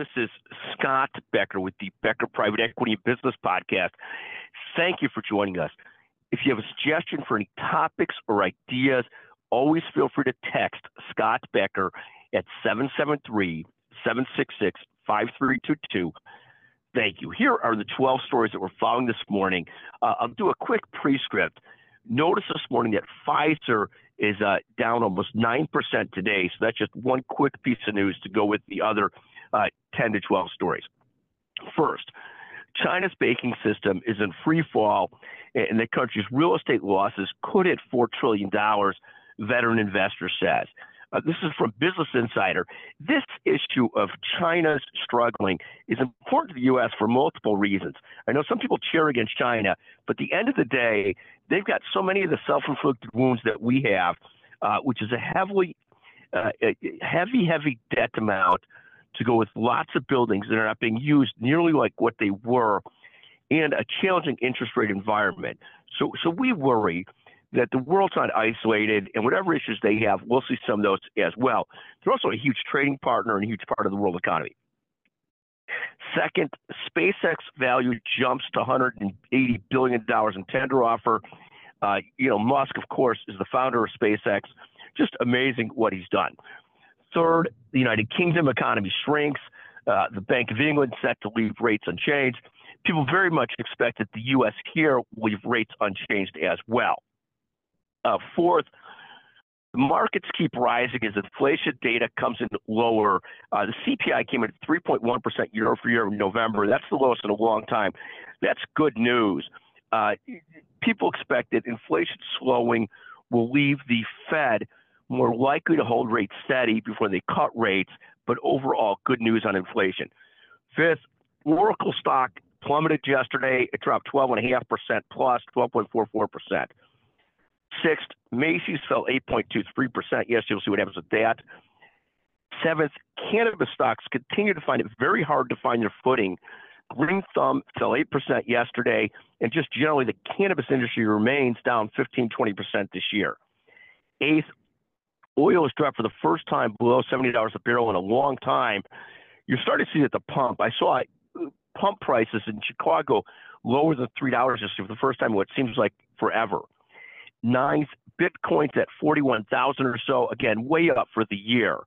This is Scott Becker with the Becker Private Equity and Business Podcast. Thank you for joining us. If you have a suggestion for any topics or ideas, always feel free to text Scott Becker at 773 766 5322. Thank you. Here are the 12 stories that we're following this morning. Uh, I'll do a quick prescript. Notice this morning that Pfizer is uh, down almost 9% today. So that's just one quick piece of news to go with the other uh, 10 to 12 stories. First, China's banking system is in free fall, and the country's real estate losses could hit $4 trillion, veteran investor says. Uh, this is from Business Insider. This issue of China's struggling is important to the U.S. for multiple reasons. I know some people cheer against China, but at the end of the day, they've got so many of the self-inflicted wounds that we have, uh, which is a heavily, uh, heavy, heavy debt amount to go with lots of buildings that are not being used nearly like what they were, and a challenging interest rate environment. So, so we worry that the world's not isolated, and whatever issues they have, we'll see some of those as well. They're also a huge trading partner and a huge part of the world economy. Second, SpaceX value jumps to 180 billion dollars in tender offer. Uh, you know, Musk, of course, is the founder of SpaceX. Just amazing what he's done. Third, the United Kingdom economy shrinks. Uh, the Bank of England set to leave rates unchanged. People very much expect that the U.S. here will leave rates unchanged as well. Uh, fourth, markets keep rising as inflation data comes in lower. Uh, the CPI came in at 3.1% year over year in November. That's the lowest in a long time. That's good news. Uh, people expect that inflation slowing will leave the Fed more likely to hold rates steady before they cut rates, but overall, good news on inflation. Fifth, Oracle stock plummeted yesterday. It dropped 12.5% plus 12.44%. Sixth, Macy's fell 8.23%. Yes, you'll see what happens with that. Seventh, cannabis stocks continue to find it very hard to find their footing. Green Thumb fell 8% yesterday, and just generally, the cannabis industry remains down 15, 20% this year. Eighth, oil has dropped for the first time below $70 a barrel in a long time. You're starting to see at the pump. I saw uh, pump prices in Chicago lower than $3 this year for the first time in what seems like forever. Ninth, Bitcoin's at 41,000 or so, again, way up for the year.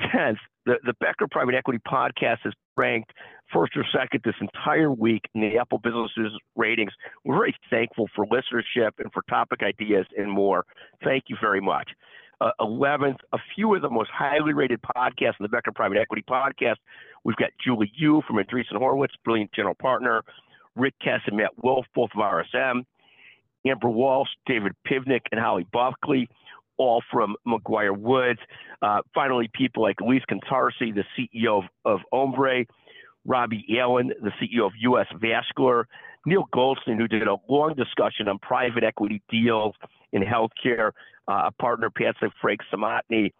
Tenth, the, the Becker Private Equity Podcast has ranked first or second this entire week in the Apple Businesses ratings. We're very thankful for listenership and for topic ideas and more. Thank you very much. Uh, 11th, a few of the most highly rated podcasts in the Becker Private Equity Podcast. We've got Julie Yoo from Andreessen Horowitz, brilliant general partner, Rick Kess and Matt Wolf, both of RSM, Amber Walsh, David Pivnick, and Holly Buckley, all from McGuireWoods. Uh, finally, people like Elise Cantarsi, the CEO of, of Ombre, Robbie Allen, the CEO of U.S. Vascular, Neil Goldstein, who did a long discussion on private equity deals in healthcare, uh, a partner, Patsy Frank Samotny,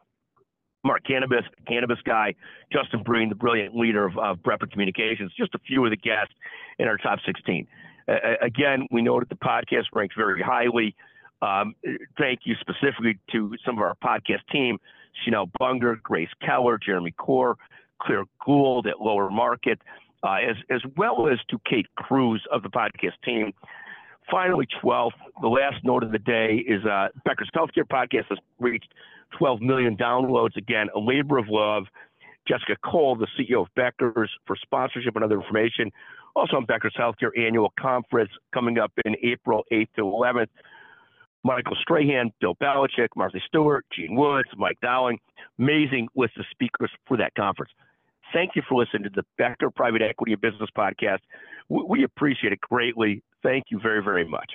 Mark Cannabis, Cannabis Guy, Justin Breen, the brilliant leader of, of BrEpic Communications, just a few of the guests in our top 16. Uh, again, we know that the podcast ranks very highly. Um, thank you specifically to some of our podcast team, Chanel Bunger, Grace Keller, Jeremy Core, Claire Gould at Lower Market, uh, as, as well as to Kate Cruz of the podcast team. Finally, 12th, the last note of the day is uh, Becker's Healthcare podcast has reached 12 million downloads. Again, a labor of love. Jessica Cole, the CEO of Becker's, for sponsorship and other information. Also on Becker's Healthcare Annual Conference coming up in April 8th to 11th. Michael Strahan, Bill Belichick, Martha Stewart, Gene Woods, Mike Dowling. Amazing list of speakers for that conference. Thank you for listening to the Becker Private Equity and Business Podcast. We appreciate it greatly. Thank you very, very much.